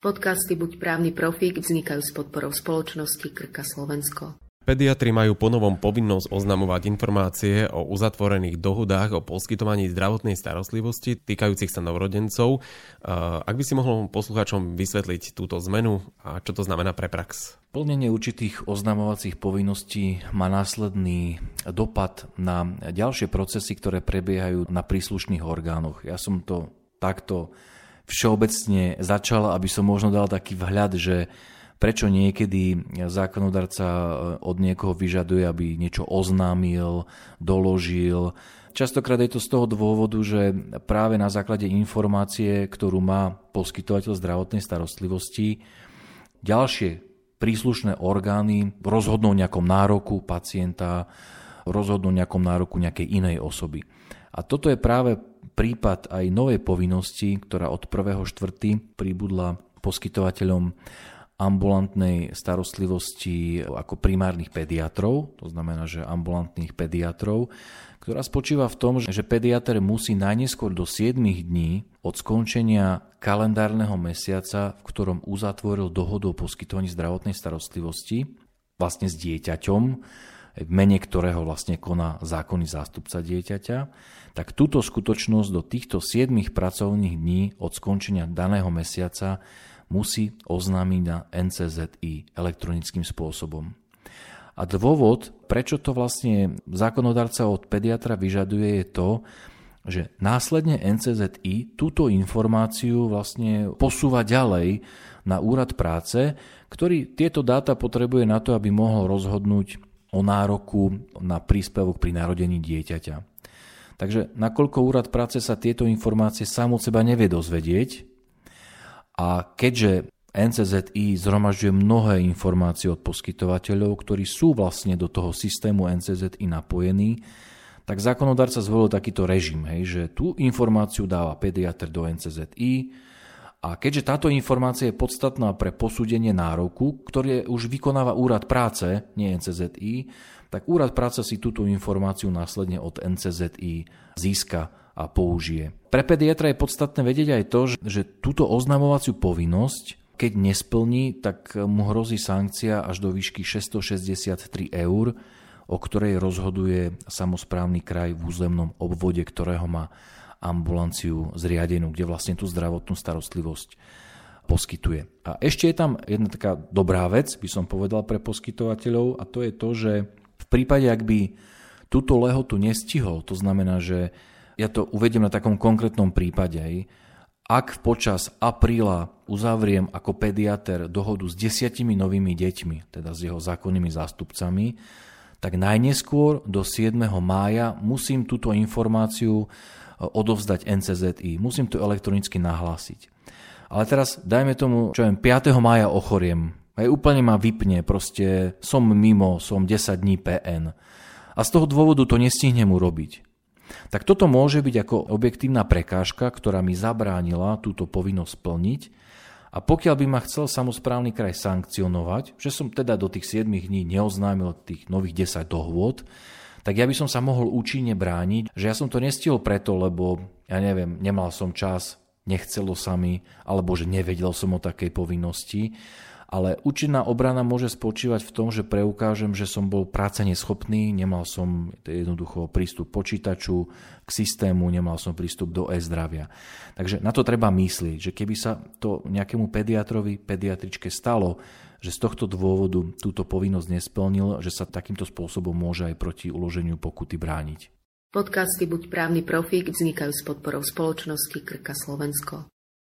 Podcasty Buď právny profík vznikajú s podporou spoločnosti Krka Slovensko. Pediatri majú ponovom povinnosť oznamovať informácie o uzatvorených dohodách o poskytovaní zdravotnej starostlivosti týkajúcich sa novorodencov. Ak by si mohol poslucháčom vysvetliť túto zmenu a čo to znamená pre prax? Plnenie určitých oznamovacích povinností má následný dopad na ďalšie procesy, ktoré prebiehajú na príslušných orgánoch. Ja som to takto všeobecne začal, aby som možno dal taký vhľad, že prečo niekedy zákonodarca eh, od niekoho vyžaduje, aby niečo oznámil, doložil. Častokrát je to z toho dôvodu, že práve na základe informácie, ktorú má poskytovateľ zdravotnej starostlivosti, ďalšie príslušné orgány rozhodnú o nejakom nároku pacienta, rozhodnú o nejakom nároku nejakej inej osoby. A toto je práve prípad aj novej povinnosti, ktorá od 1.4. pribudla poskytovateľom ambulantnej starostlivosti ako primárnych pediatrov, to znamená, že ambulantných pediatrov, ktorá spočíva v tom, že pediatr musí najneskôr do 7 dní od skončenia kalendárneho mesiaca, v ktorom uzatvoril dohodu o poskytovaní zdravotnej starostlivosti, vlastne s dieťaťom, v mene ktorého vlastne koná zákonný zástupca dieťaťa, tak túto skutočnosť do týchto 7 pracovných dní od skončenia daného mesiaca musí oznámiť na NCZI elektronickým spôsobom. A dôvod, prečo to vlastne zákonodarca od pediatra vyžaduje, je to, že následne NCZI túto informáciu vlastne posúva ďalej na úrad práce, ktorý tieto dáta potrebuje na to, aby mohol rozhodnúť o nároku na príspevok pri narodení dieťaťa. Takže nakoľko úrad práce sa tieto informácie sám od seba nevie dozvedieť a keďže NCZI zhromažďuje mnohé informácie od poskytovateľov, ktorí sú vlastne do toho systému NCZI napojení, tak zákonodárca zvolil takýto režim, hej, že tú informáciu dáva pediatr do NCZI, a keďže táto informácia je podstatná pre posúdenie nároku, ktorý už vykonáva úrad práce, nie NCZI, tak úrad práce si túto informáciu následne od NCZI získa a použije. Pre pediatra je podstatné vedieť aj to, že túto oznamovaciu povinnosť, keď nesplní, tak mu hrozí sankcia až do výšky 663 eur, o ktorej rozhoduje samozprávny kraj v územnom obvode, ktorého má ambulanciu zriadenú, kde vlastne tú zdravotnú starostlivosť poskytuje. A ešte je tam jedna taká dobrá vec, by som povedal pre poskytovateľov, a to je to, že v prípade, ak by túto lehotu nestihol, to znamená, že ja to uvediem na takom konkrétnom prípade, ak počas apríla uzavriem ako pediater dohodu s desiatimi novými deťmi, teda s jeho zákonnými zástupcami, tak najneskôr do 7. mája musím túto informáciu odovzdať NCZI. Musím to elektronicky nahlásiť. Ale teraz dajme tomu, čo viem, 5. mája ochoriem. Aj úplne ma vypne, proste som mimo, som 10 dní PN. A z toho dôvodu to nestihnem urobiť. Tak toto môže byť ako objektívna prekážka, ktorá mi zabránila túto povinnosť splniť. A pokiaľ by ma chcel samozprávny kraj sankcionovať, že som teda do tých 7 dní neoznámil tých nových 10 dohôd, tak ja by som sa mohol účinne brániť, že ja som to nestihol preto, lebo ja neviem, nemal som čas, nechcelo sa mi, alebo že nevedel som o takej povinnosti. Ale účinná obrana môže spočívať v tom, že preukážem, že som bol práce neschopný, nemal som jednoducho prístup počítaču k systému, nemal som prístup do e-zdravia. Takže na to treba myslieť, že keby sa to nejakému pediatrovi, pediatričke stalo, že z tohto dôvodu túto povinnosť nesplnil, že sa takýmto spôsobom môže aj proti uloženiu pokuty brániť. Podcasty Buď právny profík vznikajú s podporou spoločnosti Krka Slovensko.